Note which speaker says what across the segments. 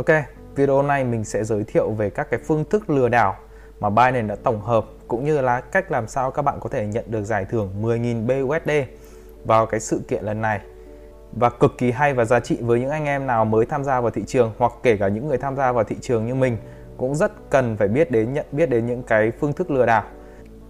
Speaker 1: Ok, video này mình sẽ giới thiệu về các cái phương thức lừa đảo mà Binance đã tổng hợp cũng như là cách làm sao các bạn có thể nhận được giải thưởng 10.000 BUSD vào cái sự kiện lần này và cực kỳ hay và giá trị với những anh em nào mới tham gia vào thị trường hoặc kể cả những người tham gia vào thị trường như mình cũng rất cần phải biết đến nhận biết đến những cái phương thức lừa đảo.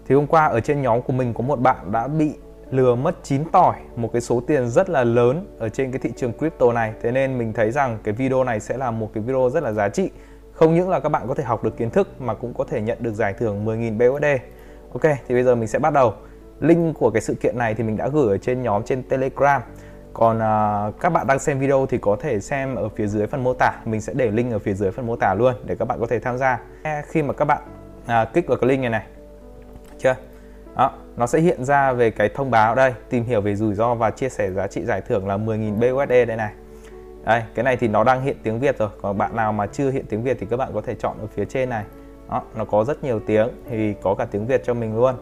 Speaker 1: Thì hôm qua ở trên nhóm của mình có một bạn đã bị lừa mất 9 tỏi một cái số tiền rất là lớn ở trên cái thị trường crypto này. Thế nên mình thấy rằng cái video này sẽ là một cái video rất là giá trị. Không những là các bạn có thể học được kiến thức mà cũng có thể nhận được giải thưởng 10.000 BUSD. Ok, thì bây giờ mình sẽ bắt đầu. Link của cái sự kiện này thì mình đã gửi ở trên nhóm trên Telegram. Còn uh, các bạn đang xem video thì có thể xem ở phía dưới phần mô tả. Mình sẽ để link ở phía dưới phần mô tả luôn để các bạn có thể tham gia. Khi mà các bạn à, uh, kích vào cái link này này, chưa? Đó, nó sẽ hiện ra về cái thông báo đây, tìm hiểu về rủi ro và chia sẻ giá trị giải thưởng là 10.000 BUSD đây này. Đây, cái này thì nó đang hiện tiếng Việt rồi. Còn bạn nào mà chưa hiện tiếng Việt thì các bạn có thể chọn ở phía trên này. Đó, nó có rất nhiều tiếng thì có cả tiếng Việt cho mình luôn.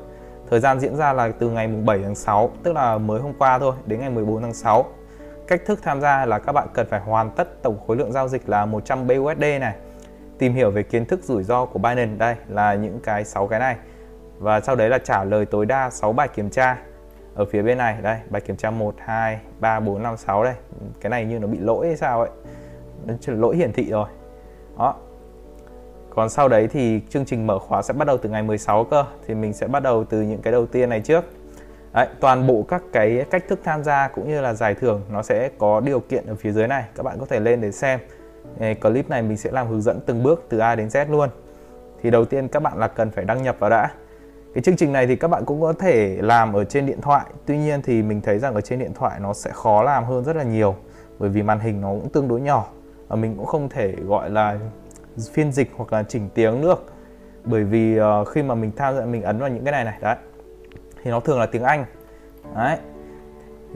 Speaker 1: Thời gian diễn ra là từ ngày mùng 7 tháng 6, tức là mới hôm qua thôi, đến ngày 14 tháng 6. Cách thức tham gia là các bạn cần phải hoàn tất tổng khối lượng giao dịch là 100 BUSD này. Tìm hiểu về kiến thức rủi ro của Binance đây là những cái 6 cái này và sau đấy là trả lời tối đa 6 bài kiểm tra. Ở phía bên này đây bài kiểm tra 1 2 3 4 5 6 đây. Cái này như nó bị lỗi hay sao ấy? Nó lỗi hiển thị rồi. Đó. Còn sau đấy thì chương trình mở khóa sẽ bắt đầu từ ngày 16 cơ thì mình sẽ bắt đầu từ những cái đầu tiên này trước. Đấy, toàn bộ các cái cách thức tham gia cũng như là giải thưởng nó sẽ có điều kiện ở phía dưới này. Các bạn có thể lên để xem. Clip này mình sẽ làm hướng dẫn từng bước từ A đến Z luôn. Thì đầu tiên các bạn là cần phải đăng nhập vào đã cái chương trình này thì các bạn cũng có thể làm ở trên điện thoại. Tuy nhiên thì mình thấy rằng ở trên điện thoại nó sẽ khó làm hơn rất là nhiều bởi vì màn hình nó cũng tương đối nhỏ và mình cũng không thể gọi là phiên dịch hoặc là chỉnh tiếng được. Bởi vì uh, khi mà mình tham gia mình ấn vào những cái này này đấy thì nó thường là tiếng Anh. Đấy.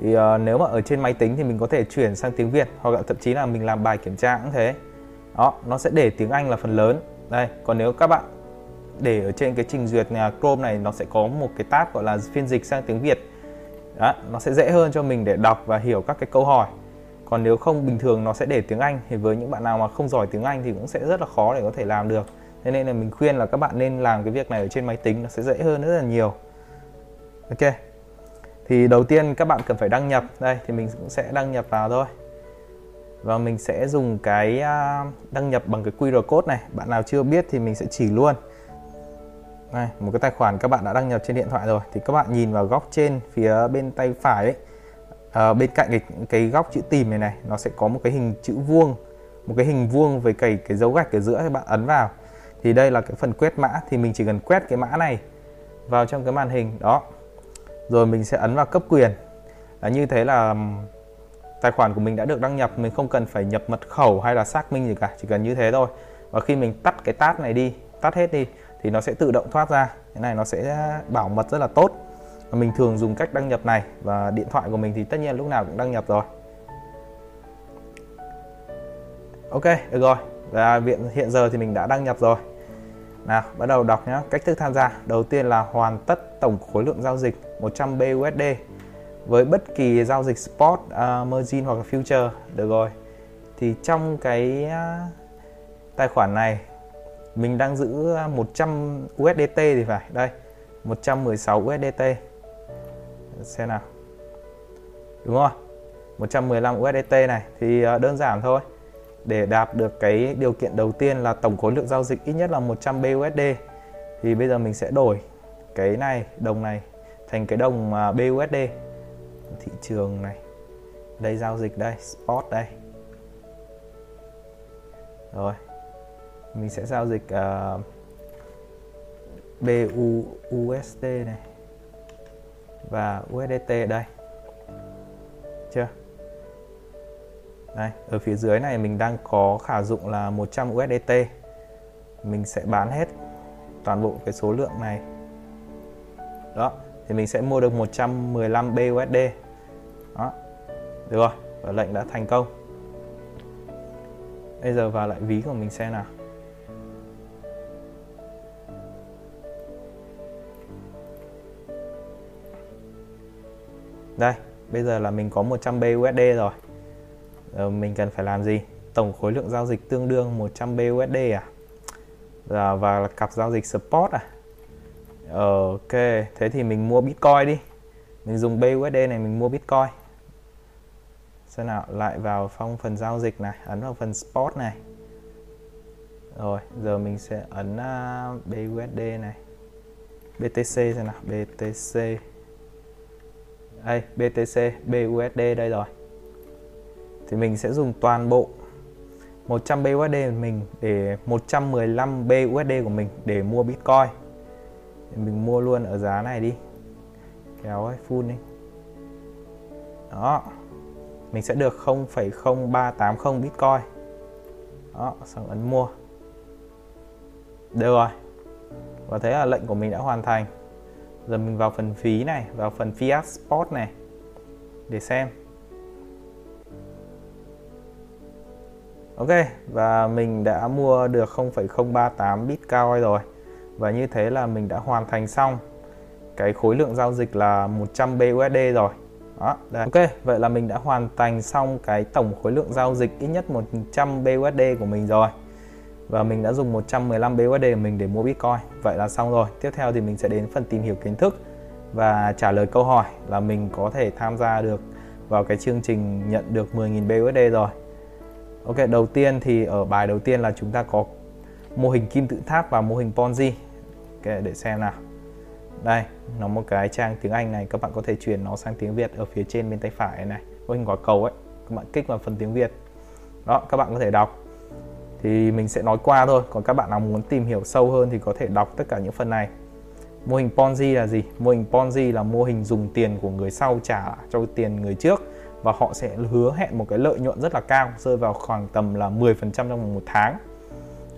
Speaker 1: Thì uh, nếu mà ở trên máy tính thì mình có thể chuyển sang tiếng Việt hoặc là thậm chí là mình làm bài kiểm tra cũng thế. Đó nó sẽ để tiếng Anh là phần lớn. Đây còn nếu các bạn để ở trên cái trình duyệt à, Chrome này nó sẽ có một cái tab gọi là phiên dịch sang tiếng Việt. Đó, nó sẽ dễ hơn cho mình để đọc và hiểu các cái câu hỏi. Còn nếu không bình thường nó sẽ để tiếng Anh thì với những bạn nào mà không giỏi tiếng Anh thì cũng sẽ rất là khó để có thể làm được. Thế nên là mình khuyên là các bạn nên làm cái việc này ở trên máy tính nó sẽ dễ hơn rất là nhiều. Ok. Thì đầu tiên các bạn cần phải đăng nhập. Đây thì mình cũng sẽ đăng nhập vào thôi. Và mình sẽ dùng cái à, đăng nhập bằng cái QR code này. Bạn nào chưa biết thì mình sẽ chỉ luôn đây, một cái tài khoản các bạn đã đăng nhập trên điện thoại rồi thì các bạn nhìn vào góc trên phía bên tay phải ấy. À, bên cạnh cái, cái góc chữ tìm này này nó sẽ có một cái hình chữ vuông một cái hình vuông với cái cái dấu gạch ở giữa các bạn ấn vào. Thì đây là cái phần quét mã thì mình chỉ cần quét cái mã này vào trong cái màn hình đó. Rồi mình sẽ ấn vào cấp quyền. Là như thế là tài khoản của mình đã được đăng nhập mình không cần phải nhập mật khẩu hay là xác minh gì cả chỉ cần như thế thôi. Và khi mình tắt cái tab này đi tắt hết đi thì nó sẽ tự động thoát ra. Cái này nó sẽ bảo mật rất là tốt. Và mình thường dùng cách đăng nhập này và điện thoại của mình thì tất nhiên lúc nào cũng đăng nhập rồi. Ok được rồi. Và hiện hiện giờ thì mình đã đăng nhập rồi. Nào bắt đầu đọc nhé cách thức tham gia. Đầu tiên là hoàn tất tổng khối lượng giao dịch 100 BUSD với bất kỳ giao dịch spot, uh, margin hoặc là future. Được rồi. Thì trong cái uh, tài khoản này mình đang giữ à, 100 USDT thì phải. Đây 116 USDT xem nào. Đúng không? 115 USDT này. Thì à, đơn giản thôi. Để đạt được cái điều kiện đầu tiên là tổng khối lượng giao dịch ít nhất là 100 BUSD thì bây giờ mình sẽ đổi cái này, đồng này, thành cái đồng à, BUSD thị trường này. Đây, giao dịch đây, spot đây. Rồi mình sẽ giao dịch ờ, uh, BU USD này và USDT đây. Chưa? Đây ở phía dưới này mình đang có khả dụng là 100 USDT mình sẽ bán hết toàn bộ cái số lượng này. Đó thì mình sẽ mua được 115 BUSD đó được rồi và lệnh đã thành công. Bây giờ vào lại ví của mình xem nào. Đây, bây giờ là mình có 100 BUSD rồi. Giờ mình cần phải làm gì? tổng khối lượng giao dịch tương đương 100 BUSD à? Và, và là cặp giao dịch spot à? Ờ, ok thế thì mình mua bitcoin đi. Mình dùng BUSD này mình mua bitcoin. Xem nào lại vào phong phần giao dịch này ấn vào phần spot này. Rồi giờ mình sẽ ấn à, uh, BUSD này. BTC xem nào BTC đây BTC BUSD đây rồi. Thì mình sẽ dùng toàn bộ 100 BUSD của mình để 115 BUSD của mình để mua Bitcoin. Thì mình mua luôn ở giá này đi. Kéo ấy full đi. Đó. Mình sẽ được 0,0380 Bitcoin. Đó xong ấn mua. Được rồi. Và thế là lệnh của mình đã hoàn thành giờ mình vào phần phí này vào phần fiat spot này để xem. Ok và mình đã mua được 0,038 Bitcoin rồi. Và như thế là mình đã hoàn thành xong cái khối lượng giao dịch là 100 BUSD rồi. Đó đây. ok vậy là mình đã hoàn thành xong cái tổng khối lượng giao dịch ít nhất 100 BUSD của mình rồi và mình đã dùng 115 BUSD của mình để mua Bitcoin. Vậy là xong rồi. Tiếp theo thì mình sẽ đến phần tìm hiểu kiến thức và trả lời câu hỏi là mình có thể tham gia được vào cái chương trình nhận được 10.000 BUSD rồi. Ok, đầu tiên thì ở bài đầu tiên là chúng ta có mô hình kim tự tháp và mô hình Ponzi. Ok, để xem nào. Đây, nó một cái trang tiếng Anh này. Các bạn có thể chuyển nó sang tiếng Việt ở phía trên bên tay phải này. Mô hình quả cầu ấy. Các bạn kích vào phần tiếng Việt. Đó, các bạn có thể đọc thì mình sẽ nói qua thôi. Còn các bạn nào muốn tìm hiểu sâu hơn thì có thể đọc tất cả những phần này. Mô hình Ponzi là gì? Mô hình Ponzi là mô hình dùng tiền của người sau trả cho tiền người trước và họ sẽ hứa hẹn một cái lợi nhuận rất là cao rơi vào khoảng tầm là 10% trong vòng một tháng.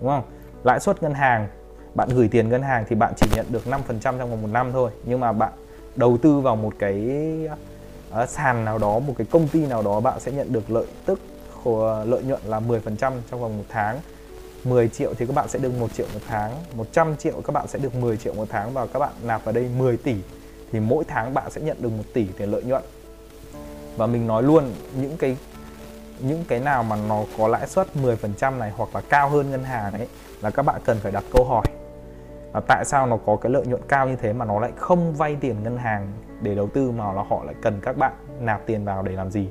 Speaker 1: Đúng không? Lãi suất ngân hàng bạn gửi tiền ngân hàng thì bạn chỉ nhận được 5% trong vòng một năm thôi. Nhưng mà bạn đầu tư vào một cái uh, sàn nào đó một cái công ty nào đó bạn sẽ nhận được lợi tức lợi nhuận là 10% trong vòng một tháng. 10 triệu thì các bạn sẽ được 1 triệu một tháng 100 triệu các bạn sẽ được 10 triệu một tháng và các bạn nạp vào đây 10 tỷ thì mỗi tháng bạn sẽ nhận được 1 tỷ tiền lợi nhuận. Và mình nói luôn, những cái những cái nào mà nó có lãi suất 10% này hoặc là cao hơn ngân hàng ấy là các bạn cần phải đặt câu hỏi là tại sao nó có cái lợi nhuận cao như thế mà nó lại không vay tiền ngân hàng để đầu tư mà là họ lại cần các bạn nạp tiền vào để làm gì?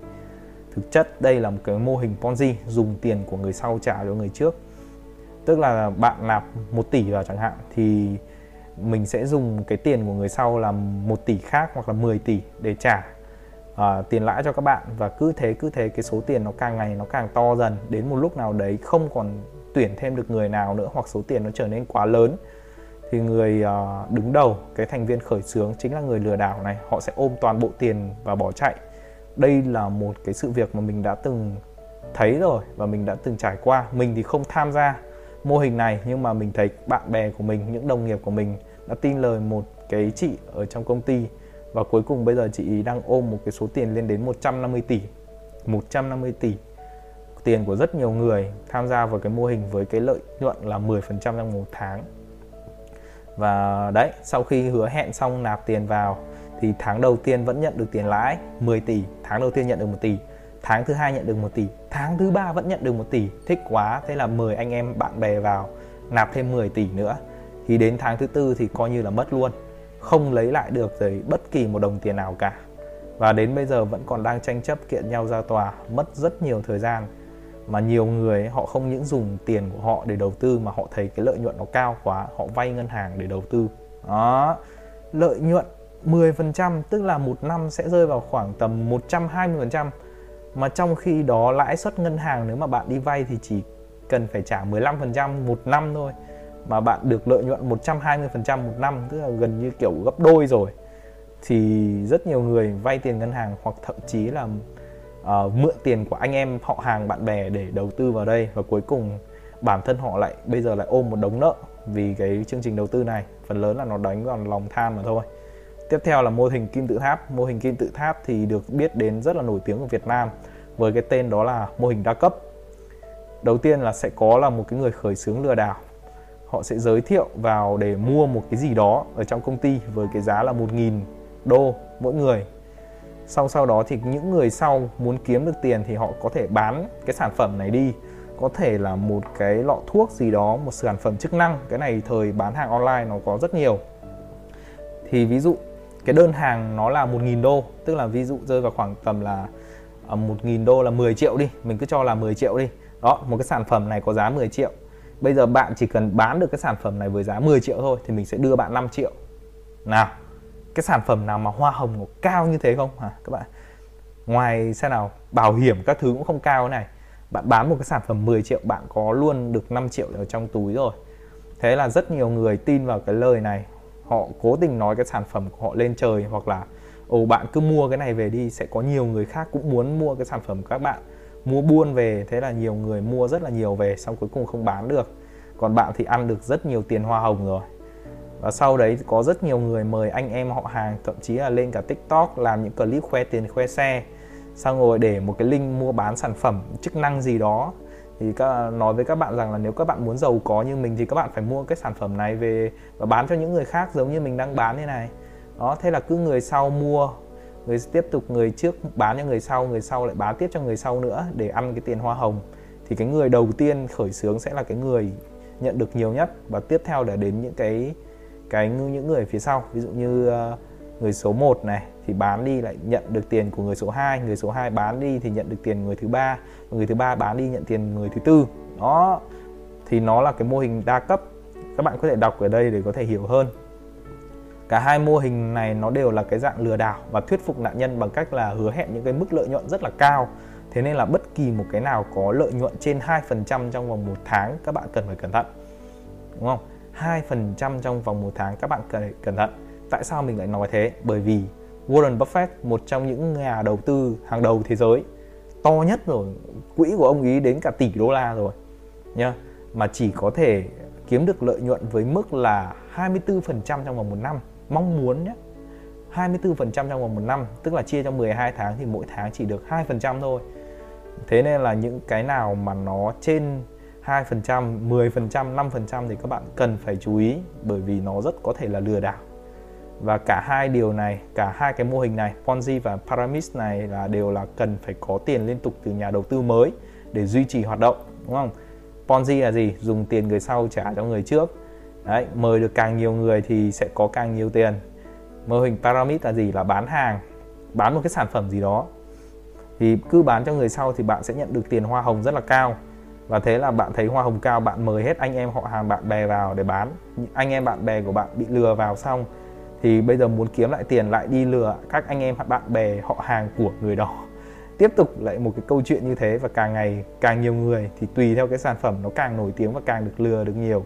Speaker 1: Thực chất đây là một cái mô hình Ponzi dùng tiền của người sau trả cho người trước. Tức là bạn nạp 1 tỷ vào chẳng hạn thì mình sẽ dùng cái tiền của người sau là 1 tỷ khác hoặc là 10 tỷ để trả uh, tiền lãi cho các bạn. Và cứ thế cứ thế cái số tiền nó càng ngày nó càng to dần đến một lúc nào đấy không còn tuyển thêm được người nào nữa hoặc số tiền nó trở nên quá lớn thì người uh, đứng đầu cái thành viên khởi xướng chính là người lừa đảo này. Họ sẽ ôm toàn bộ tiền và bỏ chạy đây là một cái sự việc mà mình đã từng thấy rồi và mình đã từng trải qua. Mình thì không tham gia mô hình này, nhưng mà mình thấy bạn bè của mình, những đồng nghiệp của mình đã tin lời một cái chị ở trong công ty. Và cuối cùng bây giờ chị ý đang ôm một cái số tiền lên đến 150 tỷ. 150 tỷ. Tiền của rất nhiều người tham gia vào cái mô hình với cái lợi nhuận là 10% trong một tháng. Và đấy, sau khi hứa hẹn xong nạp tiền vào thì tháng đầu tiên vẫn nhận được tiền lãi 10 tỷ, tháng đầu tiên nhận được 1 tỷ, tháng thứ hai nhận được 1 tỷ, tháng thứ ba vẫn nhận được 1 tỷ. Thích quá, thế là mời anh em bạn bè vào nạp thêm 10 tỷ nữa. Thì đến tháng thứ tư thì coi như là mất luôn, không lấy lại được rồi bất kỳ một đồng tiền nào cả. Và đến bây giờ vẫn còn đang tranh chấp kiện nhau ra tòa, mất rất nhiều thời gian. Mà nhiều người họ không những dùng tiền của họ để đầu tư mà họ thấy cái lợi nhuận nó cao quá, họ vay ngân hàng để đầu tư. Đó, lợi nhuận 10% tức là một năm sẽ rơi vào khoảng tầm 120% mà trong khi đó lãi suất ngân hàng nếu mà bạn đi vay thì chỉ cần phải trả 15% một năm thôi. Mà bạn được lợi nhuận 120% một năm tức là gần như kiểu gấp đôi rồi. Thì rất nhiều người vay tiền ngân hàng hoặc thậm chí là uh, mượn tiền của anh em họ hàng bạn bè để đầu tư vào đây. Và cuối cùng bản thân họ lại bây giờ lại ôm một đống nợ vì cái chương trình đầu tư này. Phần lớn là nó đánh vào lòng tham mà thôi tiếp theo là mô hình kim tự tháp. Mô hình kim tự tháp thì được biết đến rất là nổi tiếng ở Việt Nam với cái tên đó là mô hình đa cấp. Đầu tiên là sẽ có là một cái người khởi xướng lừa đảo. Họ sẽ giới thiệu vào để mua một cái gì đó ở trong công ty với cái giá là 1.000 đô mỗi người. Sau sau đó thì những người sau muốn kiếm được tiền thì họ có thể bán cái sản phẩm này đi. Có thể là một cái lọ thuốc gì đó, một sản phẩm chức năng. Cái này thời bán hàng online nó có rất nhiều. Thì ví dụ cái đơn hàng nó là 1.000 đô, tức là ví dụ rơi vào khoảng tầm là à, 1.000 đô là 10 triệu đi, mình cứ cho là 10 triệu đi. Đó, một cái sản phẩm này có giá 10 triệu. Bây giờ bạn chỉ cần bán được cái sản phẩm này với giá 10 triệu thôi thì mình sẽ đưa bạn 5 triệu. Nào, cái sản phẩm nào mà hoa hồng nó cao như thế không hả các bạn? Ngoài xe nào, bảo hiểm các thứ cũng không cao này. Bạn bán một cái sản phẩm 10 triệu, bạn có luôn được 5 triệu ở trong túi rồi. Thế là rất nhiều người tin vào cái lời này họ cố tình nói cái sản phẩm của họ lên trời hoặc là, ồ, bạn cứ mua cái này về đi, sẽ có nhiều người khác cũng muốn mua cái sản phẩm của các bạn. Mua buôn về, thế là nhiều người mua rất là nhiều về xong cuối cùng không bán được. Còn bạn thì ăn được rất nhiều tiền hoa hồng rồi. Và sau đấy có rất nhiều người mời anh em họ hàng, thậm chí là lên cả tiktok làm những clip khoe tiền, khoe xe, xong rồi để một cái link mua bán sản phẩm chức năng gì đó thì các, nói với các bạn rằng là nếu các bạn muốn giàu có như mình thì các bạn phải mua cái sản phẩm này về và bán cho những người khác giống như mình đang bán thế này. Đó thế là cứ người sau mua người tiếp tục người trước bán cho người sau người sau lại bán tiếp cho người sau nữa để ăn cái tiền hoa hồng. Thì cái người đầu tiên khởi xướng sẽ là cái người nhận được nhiều nhất và tiếp theo là đến những cái cái những người phía sau. Ví dụ như ờ, người số 1 này thì bán đi lại nhận được tiền của người số 2 người số 2 bán đi thì nhận được tiền người thứ ba, người thứ ba bán đi nhận tiền người thứ tư. Đó, thì nó là cái mô hình đa cấp. Các bạn có thể đọc ở đây để có thể hiểu hơn. Cả hai mô hình này nó đều là cái dạng lừa đảo và thuyết phục nạn nhân bằng cách là hứa hẹn những cái mức lợi nhuận rất là cao. Thế nên là bất kỳ một cái nào có lợi nhuận trên 2% trong vòng một tháng, các bạn cần phải cẩn thận. Đúng không? 2% trong vòng một tháng, các bạn cần cẩn thận. Tại sao mình lại nói thế? Bởi vì Warren Buffett một trong những nhà đầu tư hàng đầu thế giới. To nhất rồi quỹ của ông ấy đến cả tỷ đô la rồi nhá. Mà chỉ có thể kiếm được lợi nhuận với mức là 24% trong vòng một năm. Mong muốn nhé 24% trong vòng một năm tức là chia cho 12 tháng thì mỗi tháng chỉ được 2% thôi. Thế nên là những cái nào mà nó trên 2%, 10%, 5% thì các bạn cần phải chú ý bởi vì nó rất có thể là lừa đảo và cả hai điều này, cả hai cái mô hình này, Ponzi và Pyramid này là đều là cần phải có tiền liên tục từ nhà đầu tư mới để duy trì hoạt động, đúng không? Ponzi là gì? Dùng tiền người sau trả cho người trước. Đấy, mời được càng nhiều người thì sẽ có càng nhiều tiền. Mô hình Pyramid là gì? Là bán hàng, bán một cái sản phẩm gì đó. Thì cứ bán cho người sau thì bạn sẽ nhận được tiền hoa hồng rất là cao. Và thế là bạn thấy hoa hồng cao, bạn mời hết anh em họ hàng, bạn bè vào để bán. Anh em bạn bè của bạn bị lừa vào xong thì bây giờ muốn kiếm lại tiền lại đi lừa các anh em, bạn bè, họ hàng của người đó. Tiếp tục lại một cái câu chuyện như thế và càng ngày càng nhiều người thì tùy theo cái sản phẩm nó càng nổi tiếng và càng được lừa được nhiều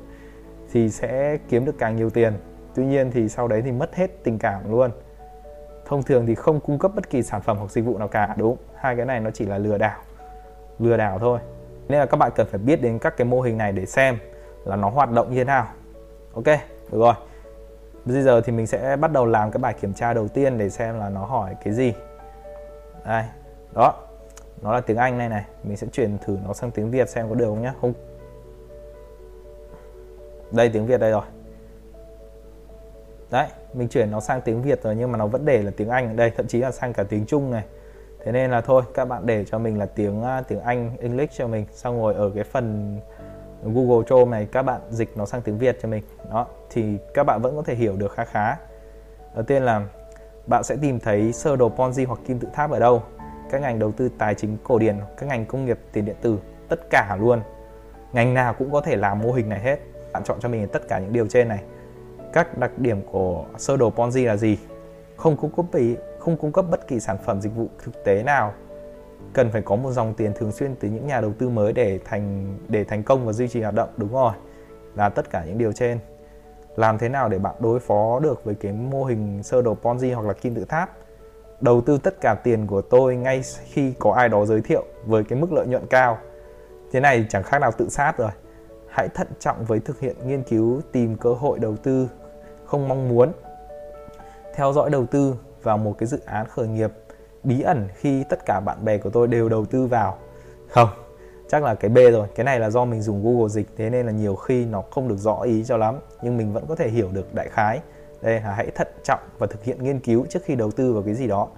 Speaker 1: thì sẽ kiếm được càng nhiều tiền. Tuy nhiên thì sau đấy thì mất hết tình cảm luôn. Thông thường thì không cung cấp bất kỳ sản phẩm hoặc dịch vụ nào cả, đúng hai cái này nó chỉ là lừa đảo lừa đảo thôi. Nên là các bạn cần phải biết đến các cái mô hình này để xem là nó hoạt động như thế nào. Ok, được rồi bây giờ thì mình sẽ bắt đầu làm cái bài kiểm tra đầu tiên để xem là nó hỏi cái gì. Đây, đó, nó là tiếng Anh này này. Mình sẽ chuyển thử nó sang tiếng Việt xem có được không nhá. Không. Đây, tiếng Việt đây rồi. Đấy, mình chuyển nó sang tiếng Việt rồi nhưng mà nó vẫn để là tiếng Anh đây, thậm chí là sang cả tiếng Trung này. Thế nên là thôi, các bạn để cho mình là tiếng à, tiếng Anh, English cho mình, xong rồi ở cái phần Google Chrome này các bạn dịch nó sang tiếng Việt cho mình. Đó, thì các bạn vẫn có thể hiểu được khá khá. Đầu tiên là bạn sẽ tìm thấy sơ đồ Ponzi hoặc kim tự tháp ở đâu. Các ngành đầu tư tài chính, cổ điển, các ngành công nghiệp, tiền điện tử, tất cả luôn. Ngành nào cũng có thể làm mô hình này hết. Bạn chọn cho mình tất cả những điều trên này. Các đặc điểm của sơ đồ Ponzi là gì? Không cung cấp không cung cấp bất kỳ sản phẩm dịch vụ thực tế nào cần phải có một dòng tiền thường xuyên từ những nhà đầu tư mới để thành để thành công và duy trì hoạt động, đúng rồi, là tất cả những điều trên. Làm thế nào để bạn đối phó được với cái mô hình sơ đồ Ponzi hoặc là kim tự tháp? Đầu tư tất cả tiền của tôi ngay khi có ai đó giới thiệu với cái mức lợi nhuận cao. Thế này chẳng khác nào tự sát rồi. Hãy thận trọng với thực hiện nghiên cứu, tìm cơ hội đầu tư không mong muốn. Theo dõi đầu tư vào một cái dự án khởi nghiệp bí ẩn khi tất cả bạn bè của tôi đều đầu tư vào. Không chắc là cái B rồi. Cái này là do mình dùng Google dịch thế nên là nhiều khi nó không được rõ ý cho lắm nhưng mình vẫn có thể hiểu được đại khái. Đây là hãy thận trọng và thực hiện nghiên cứu trước khi đầu tư vào cái gì đó.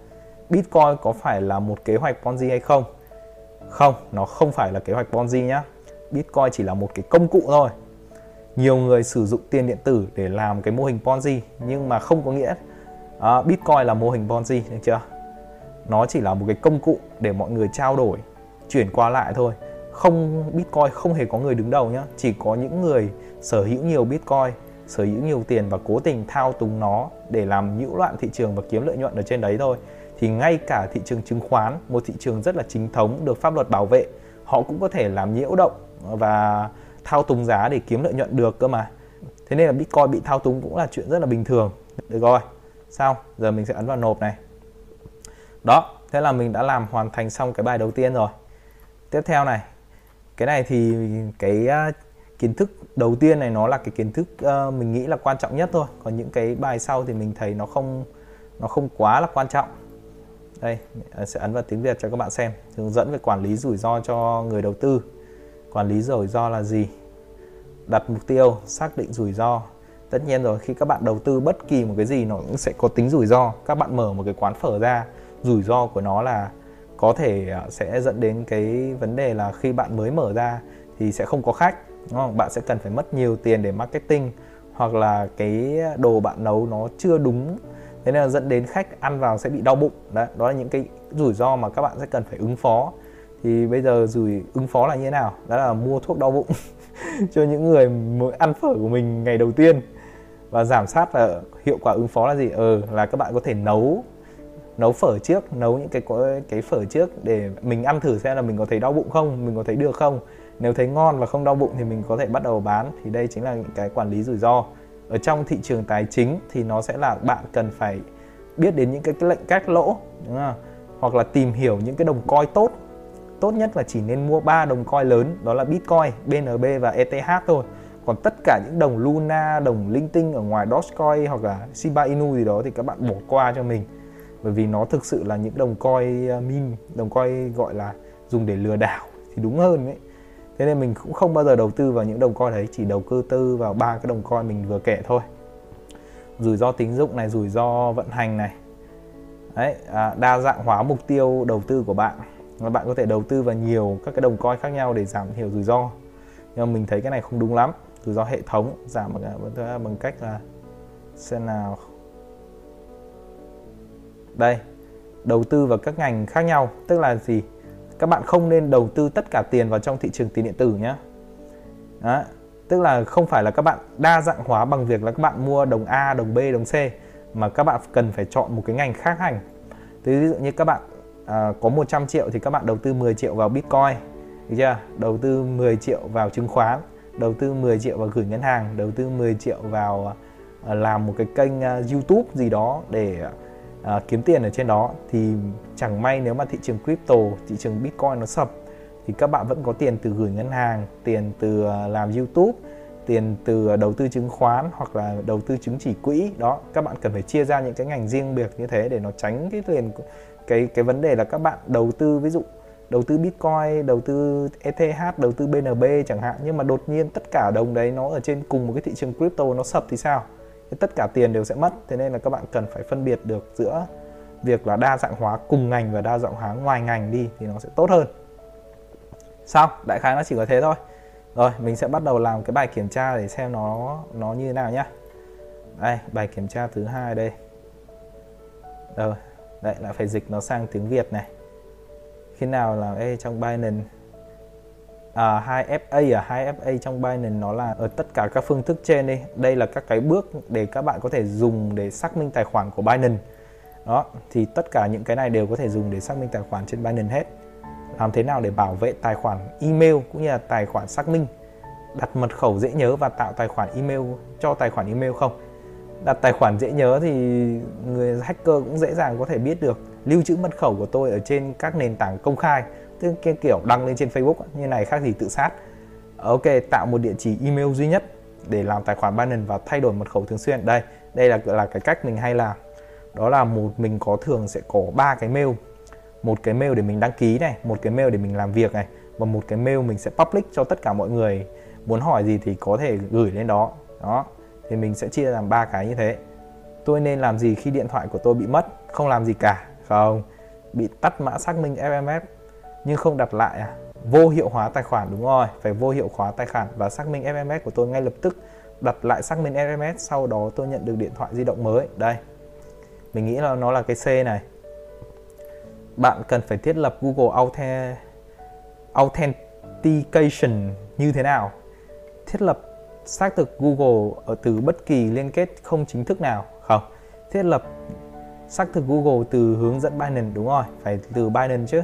Speaker 1: Bitcoin có phải là một kế hoạch Ponzi hay không? Không nó không phải là kế hoạch Ponzi nhá. Bitcoin chỉ là một cái công cụ thôi. Nhiều người sử dụng tiền điện tử để làm cái mô hình Ponzi nhưng mà không có nghĩa uh, Bitcoin là mô hình Ponzi được chưa? Nó chỉ là một cái công cụ để mọi người trao đổi, chuyển qua lại thôi. Không, Bitcoin không hề có người đứng đầu nhá. Chỉ có những người sở hữu nhiều Bitcoin, sở hữu nhiều tiền và cố tình thao túng nó để làm nhiễu loạn thị trường và kiếm lợi nhuận ở trên đấy thôi. Thì ngay cả thị trường chứng khoán, một thị trường rất là chính thống, được pháp luật bảo vệ, họ cũng có thể làm nhiễu động và thao túng giá để kiếm lợi nhuận được cơ mà. Thế nên là bitcoin bị thao túng cũng là chuyện rất là bình thường. Được rồi, sao? Giờ mình sẽ ấn vào nộp này đó thế là mình đã làm hoàn thành xong cái bài đầu tiên rồi. Tiếp theo này cái này thì cái uh, kiến thức đầu tiên này nó là cái kiến thức uh, mình nghĩ là quan trọng nhất thôi. Còn những cái bài sau thì mình thấy nó không nó không quá là quan trọng. Đây à, sẽ ấn vào tiếng Việt cho các bạn xem. Hướng dẫn về quản lý rủi ro cho người đầu tư. Quản lý rủi ro là gì? Đặt mục tiêu xác định rủi ro. Tất nhiên rồi khi các bạn đầu tư bất kỳ một cái gì nó cũng sẽ có tính rủi ro. Các bạn mở một cái quán phở ra rủi ro của nó là có thể à, sẽ dẫn đến cái vấn đề là khi bạn mới mở ra thì sẽ không có khách, đúng không? bạn sẽ cần phải mất nhiều tiền để marketing hoặc là cái đồ bạn nấu nó chưa đúng. Thế nên là dẫn đến khách ăn vào sẽ bị đau bụng. Đó đó là những cái rủi ro mà các bạn sẽ cần phải ứng phó. Thì bây giờ rủi, ứng phó là như thế nào? Đó là mua thuốc đau bụng cho những người mới ăn phở của mình ngày đầu tiên và giảm sát là hiệu quả ứng phó là gì? Ờ là các bạn có thể nấu nấu phở trước nấu những cái cái phở trước để mình ăn thử xem là mình có thấy đau bụng không mình có thấy được không. Nếu thấy ngon và không đau bụng thì mình có thể bắt đầu bán. Thì đây chính là những cái quản lý rủi ro. Ở trong thị trường tài chính thì nó sẽ là bạn cần phải biết đến những cái, cái lệnh cắt lỗ đúng không? hoặc là tìm hiểu những cái đồng coi tốt. Tốt nhất là chỉ nên mua ba đồng coi lớn đó là Bitcoin, BNB và ETH thôi. Còn tất cả những đồng Luna, đồng linh tinh ở ngoài Dogecoin hoặc là Shiba Inu gì đó thì các bạn bỏ qua cho mình bởi vì nó thực sự là những đồng coi ờ, meme, đồng coi gọi là dùng để lừa đảo thì đúng hơn ấy. Thế nên mình cũng không bao giờ đầu tư vào những đồng coi đấy chỉ đầu cơ tư vào ba cái đồng coi mình vừa kể thôi. Rủi ro tín dụng này rủi ro vận hành này. Đấy à, đa dạng hóa mục tiêu đầu tư của bạn. Và bạn có thể đầu tư vào nhiều các cái đồng coi khác nhau để giảm thiểu rủi ro. Nhưng mà mình thấy cái này không đúng lắm. Rủi ro hệ thống giảm bằng, à, bằng cách là xem nào đây đầu tư vào các ngành khác nhau tức là gì? Các bạn không nên đầu tư tất cả tiền vào trong thị trường tiền điện tử nhé Đó. tức là không phải là các bạn đa dạng hóa bằng việc là các bạn mua đồng A đồng B đồng C mà các bạn cần phải chọn một cái ngành khác hành. Ví dụ như các bạn à, có 100 triệu thì các bạn đầu tư 10 triệu vào Bitcoin được chưa? Đầu tư 10 triệu vào chứng khoán đầu tư 10 triệu vào gửi ngân hàng đầu tư 10 triệu vào à, làm một cái kênh à, YouTube gì đó để uh, kiếm tiền ở trên đó thì chẳng may nếu mà thị trường crypto thị trường Bitcoin nó sập thì các bạn vẫn có tiền từ gửi ngân hàng tiền từ à, làm YouTube tiền từ à, đầu tư chứng khoán hoặc là đầu tư chứng chỉ quỹ đó các bạn cần phải chia ra những cái ngành riêng biệt như thế để nó tránh cái tiền cái cái vấn đề là các bạn đầu tư ví dụ đầu tư Bitcoin, đầu tư ETH, đầu tư BNB chẳng hạn nhưng mà đột nhiên tất cả đồng đấy nó ở trên cùng một cái thị trường crypto nó sập thì sao? Thì tất cả tiền đều sẽ mất. Thế nên là các bạn cần phải phân biệt được giữa việc là đa dạng hóa cùng ngành và đa dạng hóa ngoài ngành đi thì nó sẽ tốt hơn. xong Đại khái nó chỉ có thế thôi. Rồi, mình sẽ bắt đầu làm cái bài kiểm tra để xem nó nó như thế nào nhá. Đây, bài kiểm tra thứ hai đây. Rồi, Đấy lại phải dịch nó sang tiếng Việt này Khi nào là Ê, trong Binance à, 2FA à 2FA trong Binance nó là ở tất cả các phương thức trên đi. Đây là các cái bước để các bạn có thể dùng để xác minh tài khoản của Binance. Đó thì tất cả những cái này đều có thể dùng để xác minh tài khoản trên Binance hết. Làm thế nào để bảo vệ tài khoản email cũng như là tài khoản xác minh? Đặt mật khẩu dễ nhớ và tạo tài khoản email cho tài khoản email không? Đặt tài khoản dễ nhớ thì người hacker cũng dễ dàng có thể biết được. Lưu trữ mật khẩu của tôi ở trên các nền tảng công khai tức cái kiểu đăng lên trên Facebook như này khác gì tự sát. Ok, tạo một địa chỉ email duy nhất để làm tài khoản Binance và thay đổi mật khẩu thường xuyên. Đây đây là là cái cách mình hay làm. Đó là một, mình có thường sẽ có ba cái mail. Một cái mail để mình đăng ký này, một cái mail để mình làm việc này, và một cái mail mình sẽ public cho tất cả mọi người. Muốn hỏi gì thì có thể gửi lên đó. Đó, thì mình sẽ chia làm ba cái như thế. Tôi nên làm gì khi điện thoại của tôi bị mất? Không làm gì cả không? Bị tắt mã xác minh FMS nhưng không đặt lại à? Vô hiệu hóa tài khoản, đúng rồi, phải vô hiệu hóa tài khoản và xác minh sms của tôi ngay lập tức. Đặt lại xác minh sms sau đó tôi nhận được điện thoại di động mới. Đây, mình nghĩ là nó là cái C này. Bạn cần phải thiết lập Google Authentication như thế nào? Thiết lập xác thực Google ở từ bất kỳ liên kết không chính thức nào? Không, thiết lập xác thực Google từ hướng dẫn Binance, đúng rồi, phải từ Binance chứ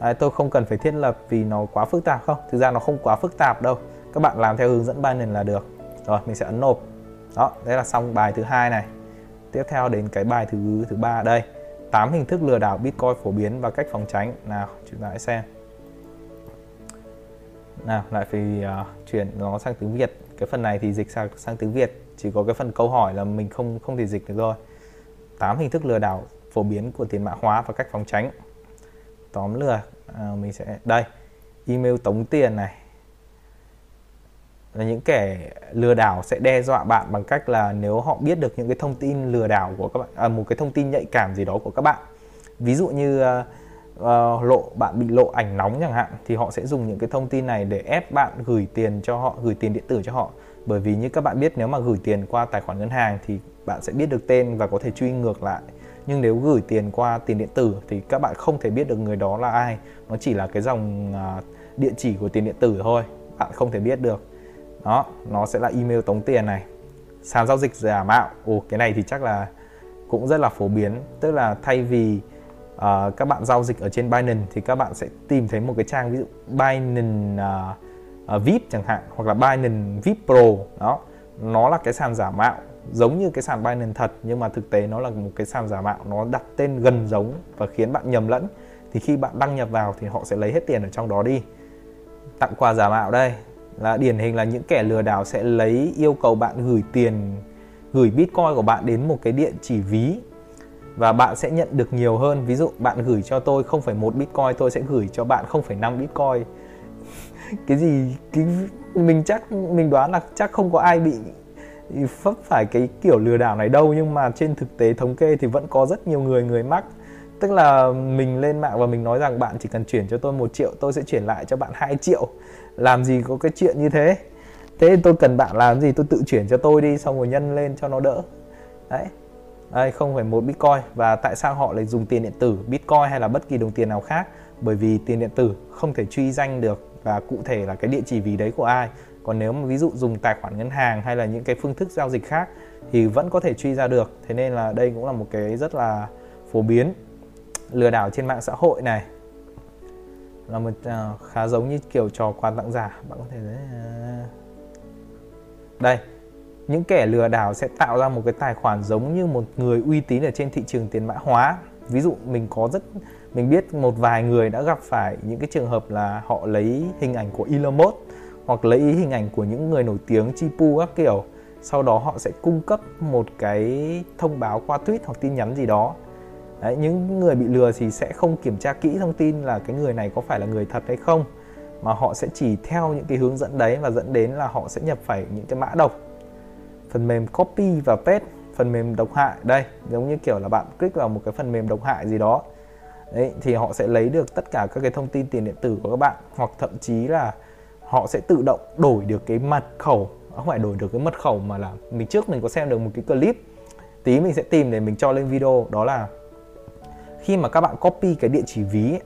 Speaker 1: à, tôi không cần phải thiết lập vì nó quá phức tạp không? Thực ra nó không quá phức tạp đâu. Các bạn làm theo hướng dẫn Binance là được. Rồi mình sẽ ấn nộp. Đó đấy là xong bài thứ hai này. Tiếp theo đến cái bài thứ thứ ba. Đây 8 hình thức lừa đảo Bitcoin phổ biến và cách phòng tránh. Nào chúng ta hãy xem. Nào lại phải uh, chuyển nó sang tiếng Việt. Cái phần này thì dịch sang sang tiếng Việt. Chỉ có cái phần câu hỏi là mình không không thể dịch được rồi 8 hình thức lừa đảo phổ biến của tiền mã hóa và cách phòng tránh tóm lược à, mình sẽ đây email tống tiền này. Là những kẻ lừa đảo sẽ đe dọa bạn bằng cách là nếu họ biết được những cái thông tin lừa đảo của các bạn à, một cái thông tin nhạy cảm gì đó của các bạn. Ví dụ như à, uh, lộ bạn bị lộ ảnh nóng chẳng hạn thì họ sẽ dùng những cái thông tin này để ép bạn gửi tiền cho họ gửi tiền điện tử cho họ. Bởi vì như các bạn biết nếu mà gửi tiền qua tài khoản ngân hàng thì bạn sẽ biết được tên và có thể truy ngược lại nhưng nếu gửi tiền qua tiền điện tử thì các bạn không thể biết được người đó là ai. Nó chỉ là cái dòng à, địa chỉ của tiền điện tử thôi bạn không thể biết được. Đó nó sẽ là email tống tiền này. Sàn giao dịch giả mạo. Ồ cái này thì chắc là cũng rất là phổ biến. Tức là thay vì uh, các bạn giao dịch ở trên Binance thì các bạn sẽ tìm thấy một cái trang ví dụ Binance uh, uh, VIP chẳng hạn hoặc là Binance VIP Pro. Đó nó là cái sàn giả mạo giống như cái sàn Binance thật nhưng mà thực tế nó là một cái sàn giả mạo nó đặt tên gần giống và khiến bạn nhầm lẫn. Thì khi bạn đăng nhập vào thì họ sẽ lấy hết tiền ở trong đó đi. Tặng quà giả mạo đây. Là điển hình là những kẻ lừa đảo sẽ lấy yêu cầu bạn gửi tiền gửi bitcoin của bạn đến một cái địa chỉ ví. Và bạn sẽ nhận được nhiều hơn. Ví dụ bạn gửi cho tôi 0,1 bitcoin tôi sẽ gửi cho bạn 0,5 bitcoin. Cái gì? Cái mình chắc mình đoán là chắc không có ai bị vấp phải cái kiểu lừa đảo này đâu, nhưng mà trên thực tế thống kê thì vẫn có rất nhiều người người mắc. Tức là mình lên mạng và mình nói rằng bạn chỉ cần chuyển cho tôi một triệu, tôi sẽ chuyển lại cho bạn 2 triệu. Làm gì có cái chuyện như thế? Thế tôi cần bạn làm gì? Tôi tự chuyển cho tôi đi, xong rồi nhân lên cho nó đỡ. Đấy. Đây, không phải một bitcoin. Và tại sao họ lại dùng tiền điện tử? Bitcoin hay là bất kỳ đồng tiền nào khác? Bởi vì tiền điện tử không thể truy danh được và cụ thể là cái địa chỉ ví đấy của ai còn nếu mà ví dụ dùng tài khoản ngân hàng hay là những cái phương thức giao dịch khác thì vẫn có thể truy ra được. Thế nên là đây cũng là một cái rất là phổ biến. Lừa đảo trên mạng xã hội này. Là một uh, khá giống như kiểu trò quà tặng giả. Bạn có thể thấy uh... À. đây. Những kẻ lừa đảo sẽ tạo ra một cái tài khoản giống như một người uy tín ở trên thị trường tiền mã hóa. Ví dụ mình có rất mình biết một vài người đã gặp phải những cái trường hợp là họ lấy hình ảnh của Elon Musk hoặc lấy ý hình ảnh của những người nổi tiếng chi pu các kiểu sau đó họ sẽ cung cấp một cái thông báo qua tweet hoặc tin nhắn gì đó. Đấy, những người bị lừa thì sẽ không kiểm tra kỹ thông tin là cái người này có phải là người thật hay không mà họ sẽ chỉ theo những cái hướng dẫn đấy và dẫn đến là họ sẽ nhập phải những cái mã độc. Phần mềm copy và paste phần mềm độc hại đây giống như kiểu là bạn click vào một cái phần mềm độc hại gì đó. Đấy thì họ sẽ lấy được tất cả các cái thông tin tiền điện tử của các bạn hoặc thậm chí là họ sẽ tự động đổi được cái mật khẩu không phải đổi được cái mật khẩu mà là mình trước mình có xem được một cái clip tí mình sẽ tìm để mình cho lên video đó là khi mà các bạn copy cái địa chỉ ví ấy,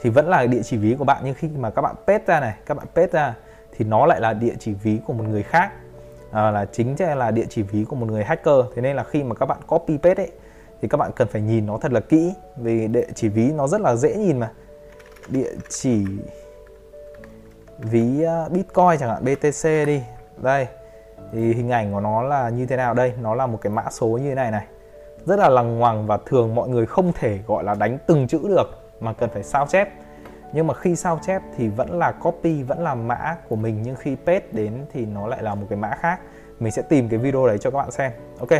Speaker 1: thì vẫn là địa chỉ ví của bạn nhưng khi mà các bạn paste ra này các bạn paste ra thì nó lại là địa chỉ ví của một người khác à, là chính là địa chỉ ví của một người hacker. Thế nên là khi mà các bạn copy paste ấy thì các bạn cần phải nhìn nó thật là kỹ vì địa chỉ ví nó rất là dễ nhìn mà. Địa chỉ ví ờ, Bitcoin chẳng hạn BTC đi. Đây, thì hình ảnh của nó là như thế nào? Đây, nó là một cái mã số như thế này này. Rất là lằng ngoằng và thường mọi người không thể, gọi là, đánh từng chữ được, mà cần phải sao chép. Nhưng mà khi sao chép thì vẫn là copy, vẫn là mã của mình, nhưng khi paste đến thì nó lại là một cái mã khác. Mình sẽ tìm cái video đấy cho các bạn xem. Ok.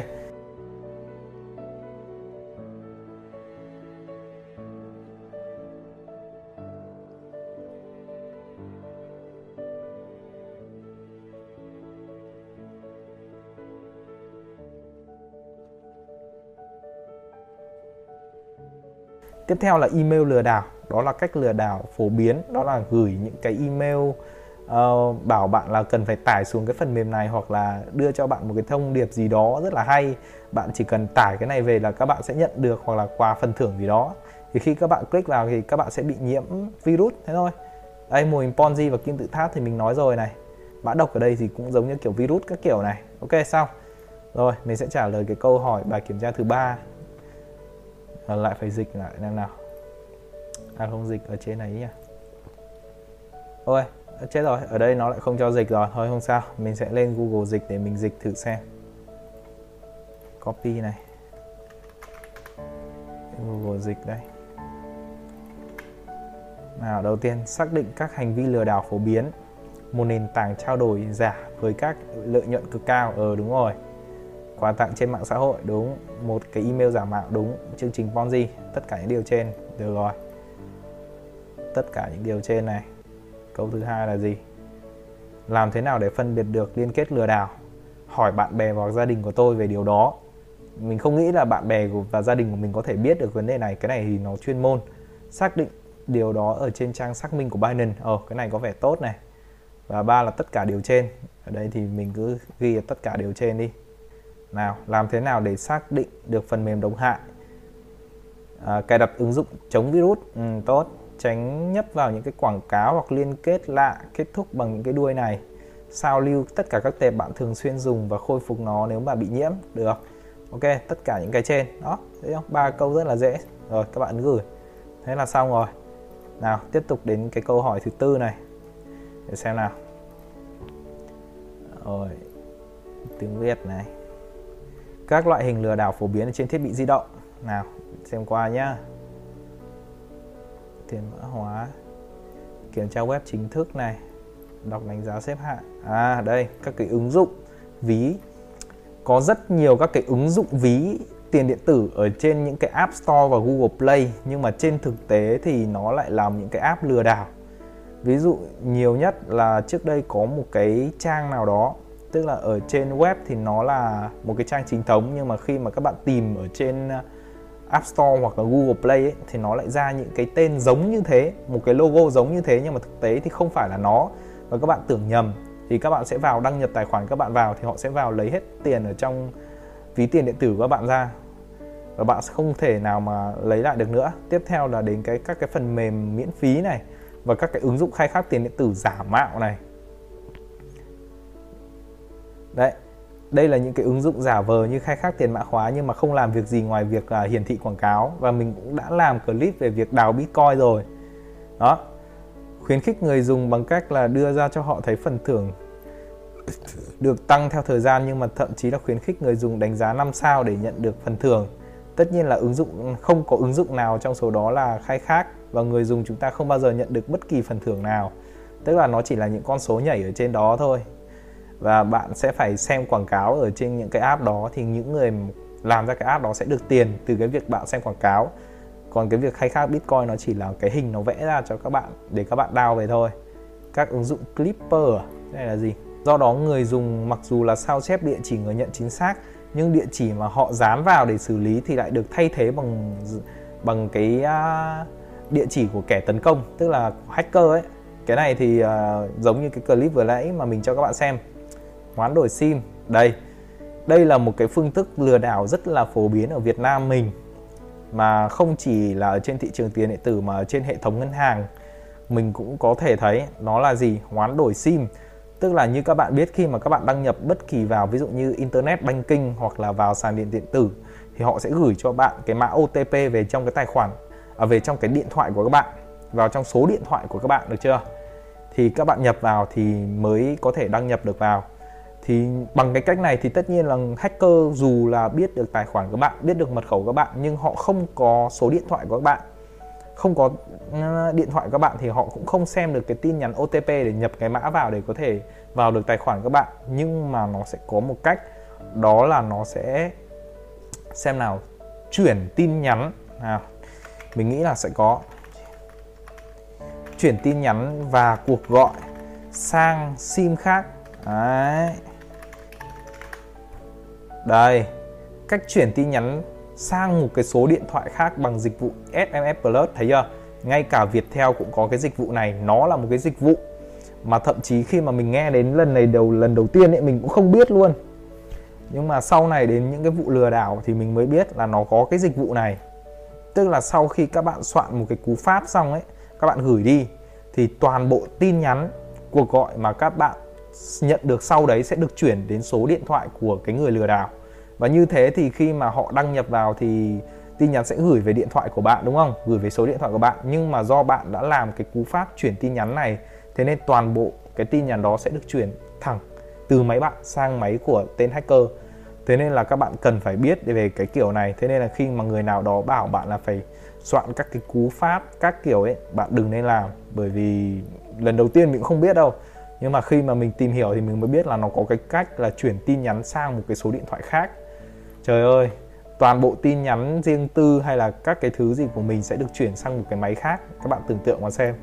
Speaker 1: Tiếp theo là email lừa đảo. Đó là cách lừa đảo phổ biến. Đó là gửi những cái email uh, bảo bạn là cần phải tải xuống cái phần mềm này hoặc là đưa cho bạn một cái thông điệp gì đó rất là hay. Bạn chỉ cần tải cái này về là các bạn sẽ nhận được hoặc là quà phần thưởng gì đó. Thì khi các bạn click vào thì các bạn sẽ bị nhiễm virus. Thế thôi. Đây mô hình Ponzi và kim tự tháp thì mình nói rồi này. Mã độc ở đây thì cũng giống như kiểu virus các kiểu này. Ok xong. Rồi mình sẽ trả lời cái câu hỏi bài kiểm tra thứ ba à, lại phải dịch lại xem nào. À không dịch ở trên này nhỉ ôi à, chết rồi ở đây nó lại không cho dịch rồi. Thôi không sao mình sẽ lên Google dịch để mình dịch thử xem. Copy này. Google dịch đây. Nào đầu tiên xác định các hành vi lừa đảo phổ biến. Một nền tảng trao đổi giả với các lợi nhuận cực cao. Ờ đúng rồi quà tặng trên mạng xã hội, đúng. Một cái email giả mạo, đúng. Chương trình Ponzi, tất cả những điều trên, được rồi. Tất cả những điều trên này. Câu thứ hai là gì? Làm thế nào để phân biệt được liên kết lừa đảo? Hỏi bạn bè hoặc gia đình của tôi về điều đó. Mình không nghĩ là bạn bè và gia đình của mình có thể biết được vấn đề này. Cái này thì nó chuyên môn. Xác định điều đó ở trên trang xác minh của Binance. Ờ cái này có vẻ tốt này. Và ba là tất cả điều trên. Ở đây thì mình cứ ghi tất cả điều trên đi nào làm thế nào để xác định được phần mềm độc hại? À, cài đặt ứng dụng chống virus ừ, tốt. Tránh nhấp vào những cái quảng cáo hoặc liên kết lạ kết thúc bằng những cái đuôi này. Sao lưu tất cả các tệp bạn thường xuyên dùng và khôi phục nó nếu mà bị nhiễm được. Ok tất cả những cái trên. Đó thấy không? Ba câu rất là dễ. Rồi các bạn gửi. Thế là xong rồi. Nào tiếp tục đến cái câu hỏi thứ tư này. Để xem nào. Rồi tiếng việt này các loại hình lừa đảo phổ biến trên thiết bị di động. Nào, xem qua nhá. Tiền mã hóa. Kiểm tra web chính thức này. Đọc đánh giá xếp hạng. À đây, các cái ứng dụng ví. Có rất nhiều các cái ứng dụng ví, tiền điện tử ở trên những cái App Store và Google Play, nhưng mà trên thực tế thì nó lại làm những cái app lừa đảo. Ví dụ nhiều nhất là trước đây có một cái trang nào đó tức là ở trên web thì nó là một cái trang chính thống nhưng mà khi mà các bạn tìm ở trên ờ, App Store hoặc là Google Play ấy, thì nó lại ra những cái tên giống như thế một cái logo giống như thế nhưng mà thực tế thì không phải là nó. Và các bạn tưởng nhầm thì các bạn sẽ vào đăng nhập tài khoản các bạn vào thì họ sẽ vào lấy hết tiền ở trong ví tiền điện tử của các bạn ra. Và bạn sẽ không thể nào mà lấy lại được nữa. Tiếp theo là đến cái các cái phần mềm miễn phí này và các cái ứng dụng khai thác tiền điện tử giả mạo này đấy, đây là những cái ứng dụng giả vờ như khai thác tiền mã hóa nhưng mà không làm việc gì ngoài việc là hiển thị quảng cáo. Và mình cũng đã làm clip về việc đào bitcoin rồi. Đó, khuyến khích người dùng bằng cách là đưa ra cho họ thấy phần thưởng được tăng theo thời gian nhưng mà thậm chí là khuyến khích người dùng đánh giá 5 sao để nhận được phần thưởng. Tất nhiên là ứng dụng, không có ứng dụng nào trong số đó là khai thác và người dùng chúng ta không bao giờ nhận được bất kỳ phần thưởng nào. Tức là nó chỉ là những con số nhảy ở trên đó thôi và bạn sẽ phải xem quảng cáo ở trên những cái app đó thì những người làm ra cái app đó sẽ được tiền từ cái việc bạn xem quảng cáo. Còn cái việc khai thác bitcoin nó chỉ là cái hình nó vẽ ra cho các bạn để các bạn đào về thôi. Các ứng dụng clipper này đây là gì? Do đó người dùng mặc dù là sao chép địa chỉ người nhận chính xác nhưng địa chỉ mà họ dán vào để xử lý thì lại được thay thế bằng bằng cái uh, địa chỉ của kẻ tấn công tức là hacker ấy. Cái này thì uh, giống như cái clip vừa nãy mà mình cho các bạn xem hoán đổi sim. Đây đây là một cái phương thức lừa đảo rất là phổ biến ở Việt Nam mình mà không chỉ là ở trên thị trường tiền điện tử mà ở trên hệ thống ngân hàng. Mình cũng có thể thấy nó là gì? Hoán đổi sim. Tức là như các bạn biết khi mà các bạn đăng nhập bất kỳ vào ví dụ như internet banking hoặc là vào sàn điện điện tử thì họ sẽ gửi cho bạn cái mã OTP về trong cái tài khoản à, về trong cái điện thoại của các bạn vào trong số điện thoại của các bạn được chưa? Thì các bạn nhập vào thì mới có thể đăng nhập được vào thì bằng cái cách này thì tất nhiên là hacker dù là biết được tài khoản của bạn, biết được mật khẩu của các bạn, nhưng họ không có số điện thoại của các bạn. Không có à, điện thoại của các bạn thì họ cũng không xem được cái tin nhắn OTP để nhập cái mã vào để có thể vào được tài khoản của các bạn. Nhưng mà nó sẽ có một cách, đó là nó sẽ xem nào, chuyển tin nhắn. Nào mình nghĩ là sẽ có. Chuyển tin nhắn và cuộc gọi sang sim khác. Đấy đây, cách chuyển tin nhắn sang một cái số điện thoại khác bằng dịch vụ SMS Plus, thấy chưa? Ngay cả Viettel cũng có cái dịch vụ này, nó là một cái dịch vụ mà thậm chí khi mà mình nghe đến lần này đầu, lần đầu tiên ấy, mình cũng không biết luôn. Nhưng mà sau này đến những cái vụ lừa đảo thì mình mới biết là nó có cái dịch vụ này. Tức là sau khi các bạn soạn một cái cú pháp xong ấy, các bạn gửi đi, thì toàn bộ tin nhắn cuộc gọi mà các bạn nhận được sau đấy sẽ được chuyển đến số điện thoại của cái người lừa đảo. Và như thế thì khi mà họ đăng nhập vào thì tin nhắn sẽ gửi về điện thoại của bạn, đúng không? Gửi về số điện thoại của bạn. Nhưng mà do bạn đã làm cái cú pháp chuyển tin nhắn này, thế nên toàn bộ cái tin nhắn đó sẽ được chuyển thẳng từ máy bạn sang máy của tên hacker. Thế nên là các bạn cần phải biết về cái kiểu này. Thế nên là khi mà người nào đó bảo bạn là phải soạn các cái cú pháp các kiểu ấy, bạn đừng nên làm. Bởi vì lần đầu tiên mình cũng không biết đâu nhưng mà khi mà mình tìm hiểu thì mình mới biết là nó có cái cách là chuyển tin nhắn sang một cái số điện thoại khác. Trời ơi, toàn bộ tin nhắn riêng tư hay là các cái thứ gì của mình sẽ được chuyển sang một cái máy khác. Các bạn tưởng tượng mà xem,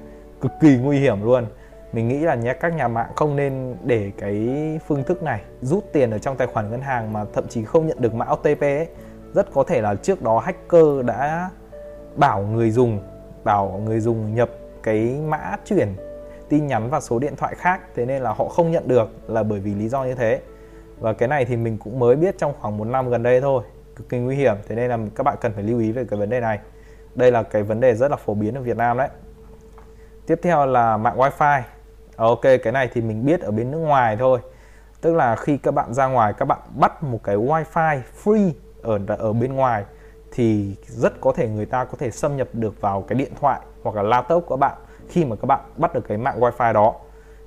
Speaker 1: cực kỳ nguy hiểm luôn. Mình nghĩ là nhé các nhà mạng không nên để cái phương thức này rút tiền ở trong tài khoản ngân hàng mà thậm chí không nhận được mã OTP ấy. Rất có thể là trước đó hacker đã bảo người dùng, bảo người dùng nhập cái mã chuyển tin nhắn và số điện thoại khác, thế nên là họ không nhận được là bởi vì lý do như thế. Và cái này thì mình cũng mới biết trong khoảng một năm gần đây thôi, cực kỳ nguy hiểm, thế nên là các bạn cần phải lưu ý về cái vấn đề này. Đây là cái vấn đề rất là phổ biến ở Việt Nam đấy. Tiếp theo là mạng wifi. Ok, cái này thì mình biết ở bên nước ngoài thôi. Tức là khi các bạn ra ngoài, các bạn bắt một cái wifi free ở ở bên ngoài, thì rất có thể người ta có thể xâm nhập được vào cái điện thoại hoặc là laptop của bạn khi mà các bạn bắt được cái mạng wifi đó.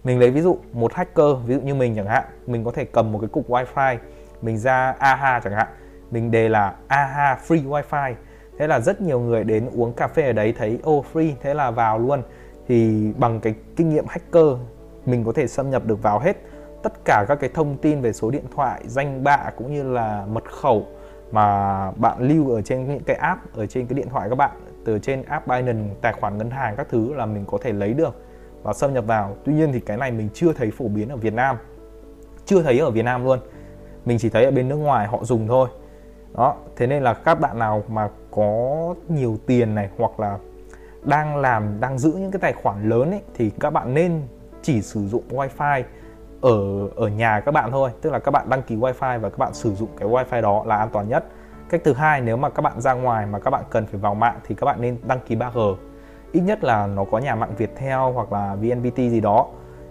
Speaker 1: Mình lấy ví dụ một hacker ví dụ như mình chẳng hạn mình có thể cầm một cái cục wifi mình ra aha chẳng hạn mình đề là aha free wifi. Thế là rất nhiều người đến uống cà phê ở đấy thấy ô oh, free thế là vào luôn. Thì bằng cái kinh nghiệm hacker mình có thể xâm nhập được vào hết tất cả các cái thông tin về số điện thoại danh bạ cũng như là mật khẩu mà bạn lưu ở trên những cái app ở trên cái điện thoại các bạn từ trên app Binance, tài khoản ngân hàng các thứ là mình có thể lấy được và xâm nhập vào. Tuy nhiên thì cái này mình chưa thấy phổ biến ở Việt Nam. Chưa thấy ở Việt Nam luôn. Mình chỉ thấy ở bên nước ngoài họ dùng thôi. Đó, thế nên là các bạn nào mà có nhiều tiền này hoặc là đang làm, đang giữ những cái tài khoản lớn ấy, thì các bạn nên chỉ sử dụng wifi ở ở nhà các bạn thôi. Tức là các bạn đăng ký wifi và các bạn sử dụng cái wifi đó là an toàn nhất cách thứ hai, nếu mà các bạn ra ngoài mà các bạn cần phải vào mạng thì các bạn nên đăng ký 3G ít nhất là nó có nhà mạng Viettel hoặc là VNPT gì đó.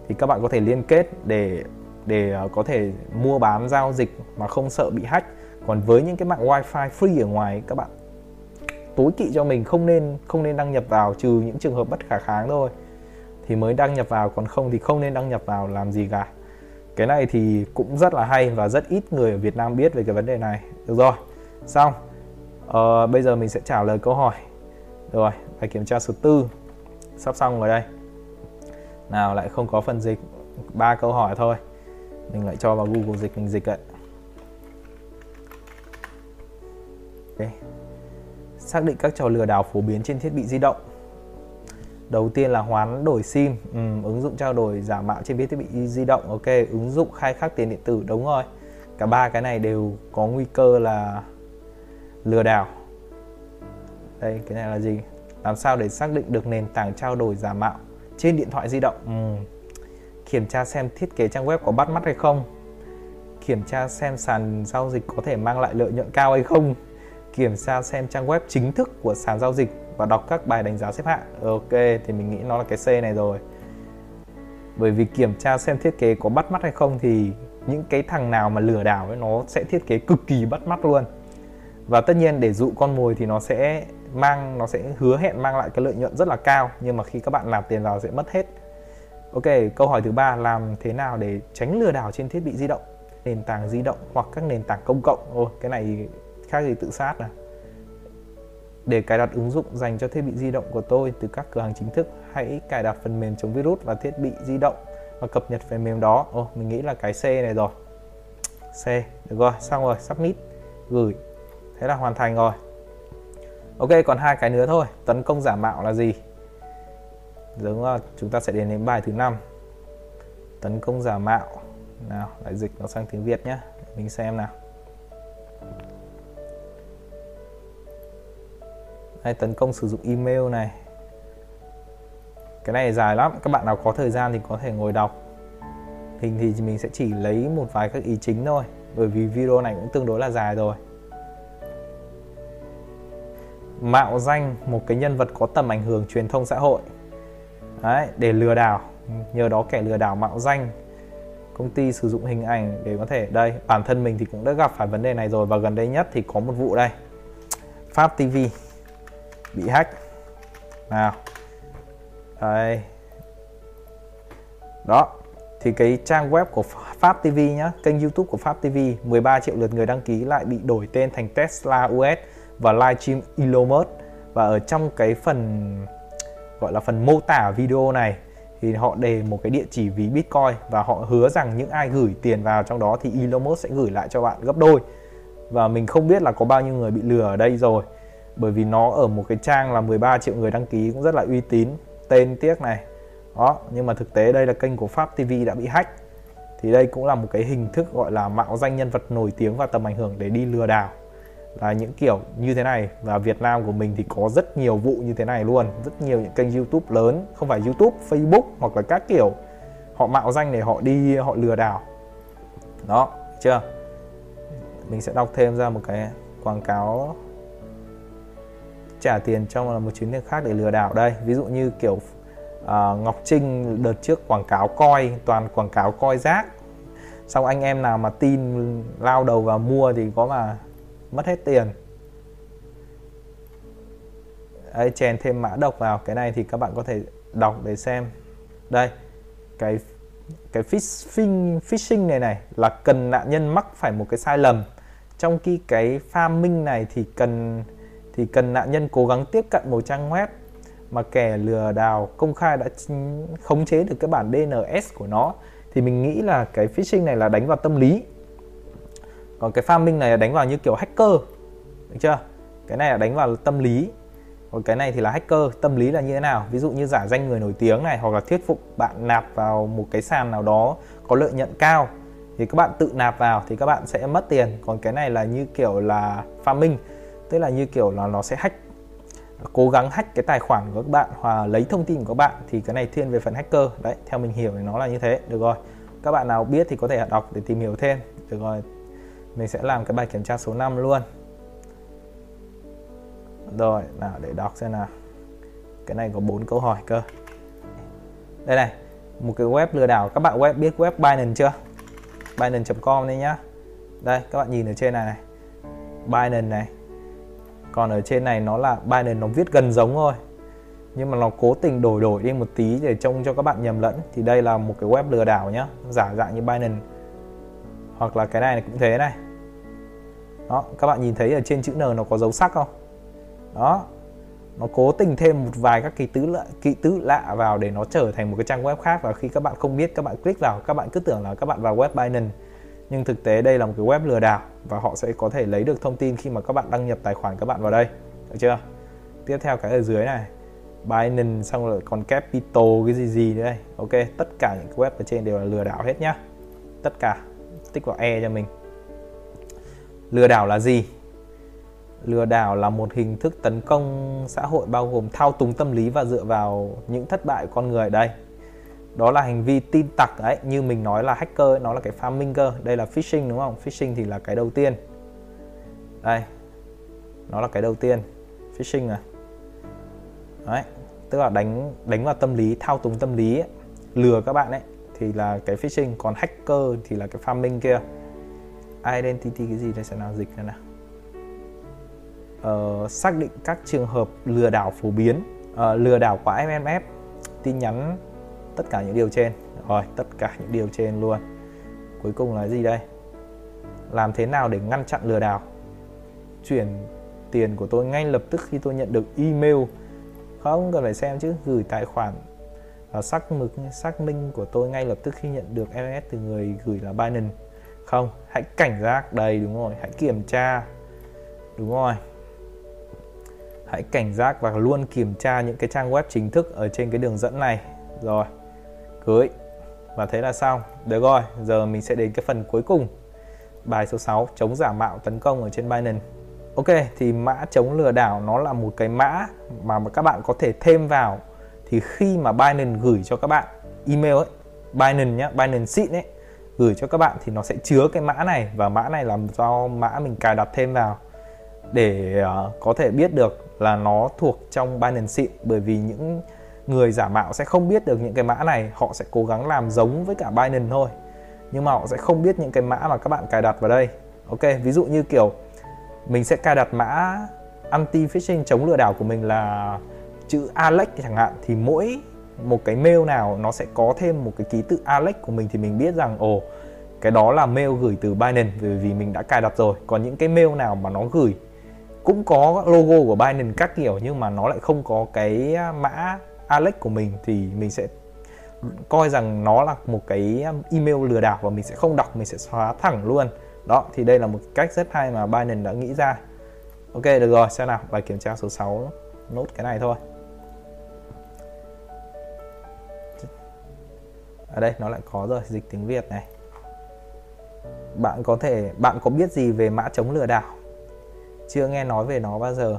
Speaker 1: Thì các bạn có thể liên kết để để à, có thể mua bán giao dịch mà không sợ bị hack. Còn với những cái mạng wifi free ở ngoài, các bạn tối kỵ cho mình, không nên không nên đăng nhập vào, trừ những trường hợp bất khả kháng thôi. Thì mới đăng nhập vào, còn không thì không nên đăng nhập vào làm gì cả. Cái này thì cũng rất là hay và rất ít người ở Việt Nam biết về cái vấn đề này. Được rồi xong. Ờ, bây giờ mình sẽ trả lời câu hỏi. Rồi bài kiểm tra số tư. Sắp xong rồi đây. Nào lại không có phần dịch. Ba câu hỏi thôi. Mình lại cho vào Google dịch mình dịch ạ okay. xác định các trò lừa đảo phổ biến trên thiết bị di động. Đầu tiên là hoán đổi sim. Ừ, ứng dụng trao đổi giả mạo trên thiết bị di động. Ok ứng dụng khai thác tiền điện tử. Đúng rồi. Cả ba cái này đều có nguy cơ là lừa đảo. Đây, cái này là gì? Làm sao để xác định được nền tảng trao đổi giả mạo trên điện thoại di động? Ừ. kiểm tra xem thiết kế trang web có bắt mắt hay không. Kiểm tra xem sàn giao dịch có thể mang lại lợi nhuận cao hay không. Kiểm tra xem trang web chính thức của sàn giao dịch và đọc các bài đánh giá xếp hạng. Ok, thì mình nghĩ nó là cái C này rồi. Bởi vì kiểm tra xem thiết kế có bắt mắt hay không thì những cái thằng nào mà lừa đảo ấy, nó sẽ thiết kế cực kỳ bắt mắt luôn và tất nhiên để dụ con mồi thì nó sẽ mang, nó sẽ hứa hẹn mang lại cái lợi nhuận rất là cao, nhưng mà khi các bạn nạp tiền vào sẽ mất hết. Ok, câu hỏi thứ ba, làm thế nào để tránh lừa đảo trên thiết bị di động? Nền tảng di động hoặc các nền tảng công cộng. Ôi cái này khác gì tự sát à để cài đặt ứng dụng dành cho thiết bị di động của tôi từ các cửa hàng chính thức, hãy cài đặt phần mềm chống virus và thiết bị di động và cập nhật phần mềm đó. Ồ mình nghĩ là cái C này rồi. C, được rồi, xong rồi, submit, gửi thế là hoàn thành rồi. Ok, còn hai cái nữa thôi. Tấn công giả mạo là gì? Giống là chúng ta sẽ đến đến bài thứ năm. Tấn công giả mạo. Nào lại dịch nó sang tiếng Việt nhé mình xem nào. Đây, tấn công sử dụng email này. Cái này dài lắm. Các bạn nào có thời gian thì có thể ngồi đọc. Hình thì mình sẽ chỉ lấy một vài các ý chính thôi. Bởi vì video này cũng tương đối là dài rồi mạo danh một cái nhân vật có tầm ảnh hưởng truyền thông xã hội. Đấy, để lừa đảo. Nhờ đó kẻ lừa đảo mạo danh. Công ty sử dụng hình ảnh để có thể đây bản thân mình thì cũng đã gặp phải vấn đề này rồi và gần đây nhất thì có một vụ đây. Pháp TV bị hack. Nào. Đây. Đó thì cái trang web của Pháp TV nhá kênh YouTube của Pháp TV 13 triệu lượt người đăng ký lại bị đổi tên thành Tesla US và livestream Elon Musk và ở trong cái phần, gọi là phần mô tả video này, thì họ đề một cái địa chỉ ví Bitcoin và họ hứa rằng những ai gửi tiền vào trong đó thì Elon Musk sẽ gửi lại cho bạn gấp đôi. Và mình không biết là có bao nhiêu người bị lừa ở đây rồi, bởi vì nó ở một cái trang là 13 triệu người đăng ký cũng rất là uy tín, tên tiếc này. Đó, nhưng mà thực tế đây là kênh của Pháp TV đã bị hack. Thì đây cũng là một cái hình thức gọi là mạo danh nhân vật nổi tiếng và tầm ảnh hưởng để đi lừa đảo là những kiểu như thế này. Và Việt Nam của mình thì có rất nhiều vụ như thế này luôn. Rất nhiều những kênh YouTube lớn. Không phải YouTube Facebook hoặc là các kiểu. Họ mạo danh để họ đi họ lừa đảo. Đó chưa? Mình sẽ đọc thêm ra một cái quảng cáo trả tiền trong một chuyến tiền khác để lừa đảo đây. Ví dụ như kiểu uh, Ngọc Trinh đợt trước quảng cáo coi toàn quảng cáo coi rác. Xong anh em nào mà tin lao đầu vào mua thì có mà mất hết tiền. Đấy, chèn thêm mã độc vào. Cái này thì các bạn có thể đọc để xem. Đây cái cái phishing phishing này này là cần nạn nhân mắc phải một cái sai lầm. Trong khi cái farming này thì cần thì cần nạn nhân cố gắng tiếp cận một trang web mà kẻ lừa đảo công khai đã khống chế được cái bản DNS của nó thì mình nghĩ là cái phishing này là đánh vào tâm lý còn cái farming này là đánh vào như kiểu hacker, được chưa? Cái này là đánh vào tâm lý. Còn cái này thì là hacker, tâm lý là như thế nào? Ví dụ như giả danh người nổi tiếng này, hoặc là thuyết phục bạn nạp vào một cái sàn nào đó có lợi nhuận cao, thì các bạn tự nạp vào thì các bạn sẽ mất tiền. Còn cái này là như kiểu là farming, tức là như kiểu là nó sẽ hack, cố gắng hack cái tài khoản của các bạn hoặc lấy thông tin của các bạn thì cái này thiên về phần hacker. Đấy, theo mình hiểu thì nó là như thế. Được rồi. Các bạn nào biết thì có thể đọc để tìm hiểu thêm. Được rồi mình sẽ làm cái bài kiểm tra số 5 luôn. Rồi, nào, để đọc xem nào. Cái này có bốn câu hỏi cơ. Đây này, một cái web lừa đảo. Các bạn web, biết web Binance chưa? Binance.com đây nhá. Đây, các bạn nhìn ở trên này này. Binance này. Còn ở trên này nó là Binance, nó viết gần giống thôi. Nhưng mà nó cố tình đổi đổi đi một tí để trông cho các bạn nhầm lẫn. Thì đây là một cái web lừa đảo nhá. Giả dạng như Binance hoặc là cái này cũng thế này. Đó các bạn nhìn thấy ở trên chữ N nó có dấu sắc không? Đó nó cố tình thêm một vài các ký tứ lạ, ký tứ lạ vào để nó trở thành một cái trang web khác. Và khi các bạn không biết các bạn click vào các bạn cứ tưởng là các bạn vào web Binance. Nhưng thực tế đây là một cái web lừa đảo và họ sẽ có thể lấy được thông tin khi mà các bạn đăng nhập tài khoản các bạn vào đây. Được chưa? Tiếp theo cái ở dưới này. Binance xong rồi còn Capital cái gì gì đây. Ok tất cả những cái web ở trên đều là lừa đảo hết nhá. Tất cả tích vào e cho mình. Lừa đảo là gì? Lừa đảo là một hình thức tấn công xã hội bao gồm thao túng tâm lý và dựa vào những thất bại của con người. Đây đó là hành vi tin tặc ấy như mình nói là hacker ấy, nó là cái farming cơ đây là phishing đúng không? Phishing thì là cái đầu tiên. Đây nó là cái đầu tiên phishing à. Đấy tức là đánh đánh vào tâm lý thao túng tâm lý ấy, lừa các bạn ấy thì là cái phishing. Còn hacker thì là cái farming kia. Identity cái gì đây? Sẽ nào dịch nữa nào. Uh, xác định các trường hợp lừa đảo phổ biến. Uh, lừa đảo qua MMF tin nhắn tất cả những điều trên. Rồi tất cả những điều trên luôn. Cuối cùng là gì đây? Làm thế nào để ngăn chặn lừa đảo? Chuyển tiền của tôi ngay lập tức khi tôi nhận được email. Không cần phải xem chứ gửi tài khoản và xác mực, xác minh của tôi ngay lập tức khi nhận được SMS từ người gửi là Binance. Không, hãy cảnh giác. Đây, đúng rồi, hãy kiểm tra. Đúng rồi. Hãy cảnh giác và luôn kiểm tra những cái trang web chính thức ở trên cái đường dẫn này. Rồi, cưới. Và thế là xong được rồi, giờ mình sẽ đến cái phần cuối cùng. Bài số 6 chống giả mạo tấn công ở trên Binance. Ok, thì mã chống lừa đảo nó là một cái mã mà các bạn có thể thêm vào thì khi mà Binance gửi cho các bạn email ấy Binance nhá Binance xịn ấy gửi cho các bạn thì nó sẽ chứa cái mã này và mã này là do mã mình cài đặt thêm vào để uh, có thể biết được là nó thuộc trong Binance xịn bởi vì những người giả mạo sẽ không biết được những cái mã này họ sẽ cố gắng làm giống với cả Binance thôi. Nhưng mà họ sẽ không biết những cái mã mà các bạn cài đặt vào đây. Ok ví dụ như kiểu mình sẽ cài đặt mã anti phishing chống lừa đảo của mình là chữ Alex chẳng hạn, thì mỗi một cái mail nào nó sẽ có thêm một cái ký tự Alex của mình thì mình biết rằng, ồ, cái đó là mail gửi từ Binance bởi vì mình đã cài đặt rồi. Còn những cái mail nào mà nó gửi cũng có logo của Binance các kiểu nhưng mà nó lại không có cái à, mã Alex của mình thì mình sẽ coi rằng nó là một cái à, email lừa đảo và mình sẽ không đọc, mình sẽ xóa thẳng luôn. Đó, thì đây là một cách rất hay mà Binance đã nghĩ ra. Ok, được rồi, xem nào, bài kiểm tra số 6 nốt cái này thôi. Ở đây nó lại có rồi dịch tiếng Việt này. Bạn có thể bạn có biết gì về mã chống lừa đảo? Chưa nghe nói về nó bao giờ.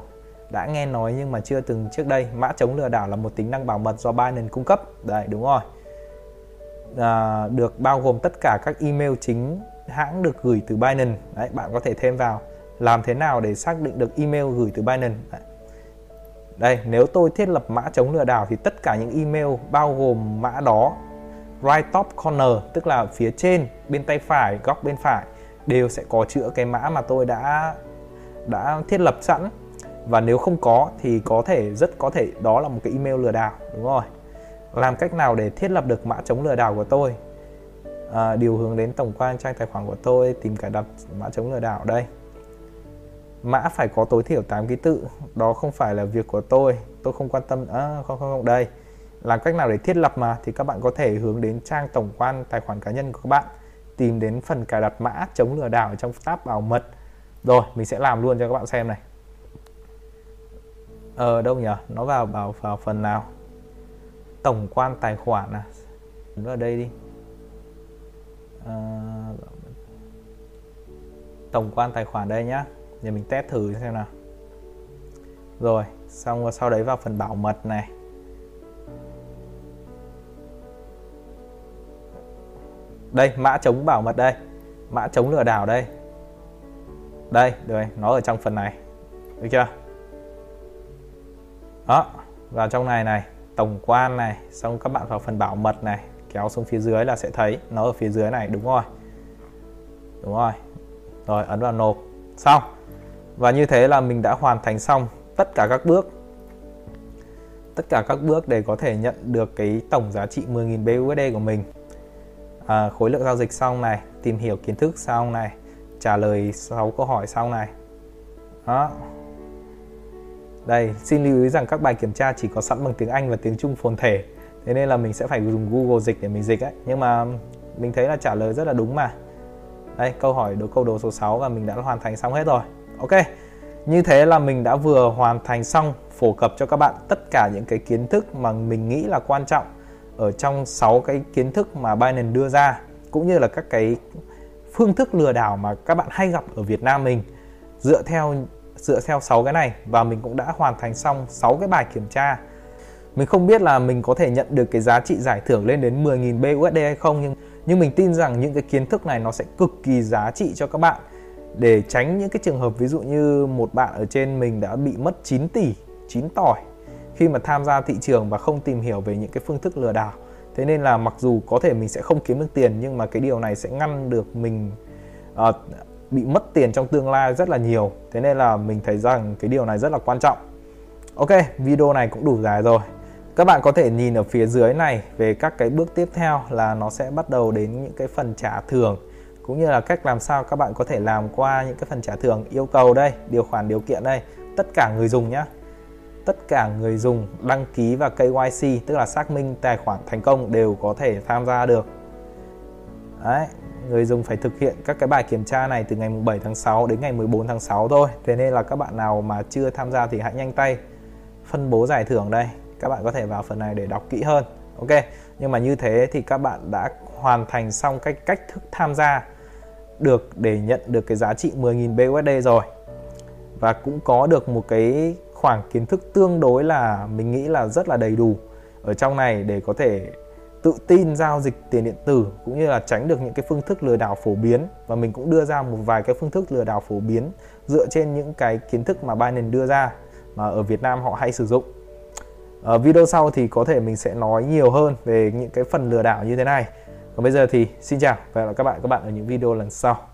Speaker 1: Đã nghe nói nhưng mà chưa từng trước đây. Mã chống lừa đảo là một tính năng bảo mật do Binance cung cấp. Đấy đúng rồi. À, được bao gồm tất cả các email chính hãng được gửi từ Binance. Đấy bạn có thể thêm vào làm thế nào để xác định được email gửi từ Binance. Đấy. đây nếu tôi thiết lập mã chống lừa đảo thì tất cả những email bao gồm mã đó right top corner tức là phía trên bên tay phải góc bên phải đều sẽ có chữa cái mã mà tôi đã đã thiết lập sẵn. Và nếu không có thì có thể rất có thể đó là một cái email lừa đảo đúng rồi. Làm cách nào để thiết lập được mã chống lừa đảo của tôi? À, điều hướng đến tổng quan trang tài khoản của tôi tìm cài đặt mã chống lừa đảo đây. Mã phải có tối thiểu 8 ký tự đó không phải là việc của tôi tôi không quan tâm à, không không không đây làm cách nào để thiết lập mà? Thì các bạn có thể hướng đến trang tổng quan tài khoản cá nhân của các bạn tìm đến phần cài đặt mã chống lừa đảo trong tab bảo mật. Rồi mình sẽ làm luôn cho các bạn xem này. Ờ đâu nhỉ? Nó vào vào vào phần nào? Tổng quan tài khoản à? Nó ở đây đi. À, tổng quan tài khoản đây nhá. Để mình test thử xem nào. Rồi xong rồi sau đấy vào phần bảo mật này. Đây, mã chống bảo mật đây. Mã chống lừa đảo đây. Đây rồi, nó ở trong phần này. Được chưa? Đó, vào trong này này, tổng quan này, xong các bạn vào phần bảo mật này, kéo xuống phía dưới là sẽ thấy nó ở phía dưới này, đúng rồi. Đúng rồi. Rồi, ấn vào nộp. Xong. Và như thế là mình đã hoàn thành xong tất cả các bước. Tất cả các bước để có thể nhận được cái tổng giá trị 10.000 BUSD của mình à, khối lượng giao dịch xong này tìm hiểu kiến thức xong này trả lời 6 câu hỏi xong này. Đó. Đây xin lưu ý rằng các bài kiểm tra chỉ có sẵn bằng tiếng Anh và tiếng Trung phồn thể. Thế nên là mình sẽ phải dùng Google dịch để mình dịch ấy. Nhưng mà mình thấy là trả lời rất là đúng mà. Đây câu hỏi đố câu đố số 6 và mình đã hoàn thành xong hết rồi. Ok. Như thế là mình đã vừa hoàn thành xong phổ cập cho các bạn tất cả những cái kiến thức mà mình nghĩ là quan trọng ở trong 6 cái kiến thức mà Binance đưa ra, cũng như là các cái phương thức lừa đảo mà các bạn hay gặp ở Việt Nam mình, dựa theo dựa theo 6 cái này và mình cũng đã hoàn thành xong 6 cái bài kiểm tra. Mình không biết là mình có thể nhận được cái giá trị giải thưởng lên đến 10.000 BUSD hay không, nhưng nhưng mình tin rằng những cái kiến thức này nó sẽ cực kỳ giá trị cho các bạn để tránh những cái trường hợp ví dụ như một bạn ở trên mình đã bị mất 9 tỷ 9 tỏi khi mà tham gia thị trường và không tìm hiểu về những cái phương thức lừa đảo. Thế nên là mặc dù có thể mình sẽ không kiếm được tiền nhưng mà cái điều này sẽ ngăn được mình uh, bị mất tiền trong tương lai rất là nhiều. Thế nên là mình thấy rằng cái điều này rất là quan trọng. Ok video này cũng đủ dài rồi. Các bạn có thể nhìn ở phía dưới này về các cái bước tiếp theo là nó sẽ bắt đầu đến những cái phần trả thưởng cũng như là cách làm sao các bạn có thể làm qua những cái phần trả thưởng yêu cầu đây điều khoản điều kiện đây. Tất cả người dùng nhé tất cả người dùng đăng ký và KYC tức là xác minh tài khoản thành công đều có thể tham gia được. Đấy, người dùng phải thực hiện các cái bài kiểm tra này từ ngày 7 tháng 6 đến ngày 14 tháng 6 thôi. Thế nên là các bạn nào mà chưa tham gia thì hãy nhanh tay phân bố giải thưởng đây. Các bạn có thể vào phần này để đọc kỹ hơn Ok, nhưng mà như thế thì các bạn đã hoàn thành xong cách cách thức tham gia được để nhận được cái giá trị 10.000 BUSD rồi. Và cũng có được một cái khoảng kiến thức tương đối là mình nghĩ là rất là đầy đủ ở trong này để có thể tự tin giao dịch tiền điện tử cũng như là tránh được những cái phương thức lừa đảo phổ biến và mình cũng đưa ra một vài cái phương thức lừa đảo phổ biến dựa trên những cái kiến thức mà Binance đưa ra mà ở Việt Nam họ hay sử dụng. Ở video sau thì có thể mình sẽ nói nhiều hơn về những cái phần lừa đảo như thế này. Còn bây giờ thì xin chào và hẹn gặp lại các bạn các bạn ở những video lần sau.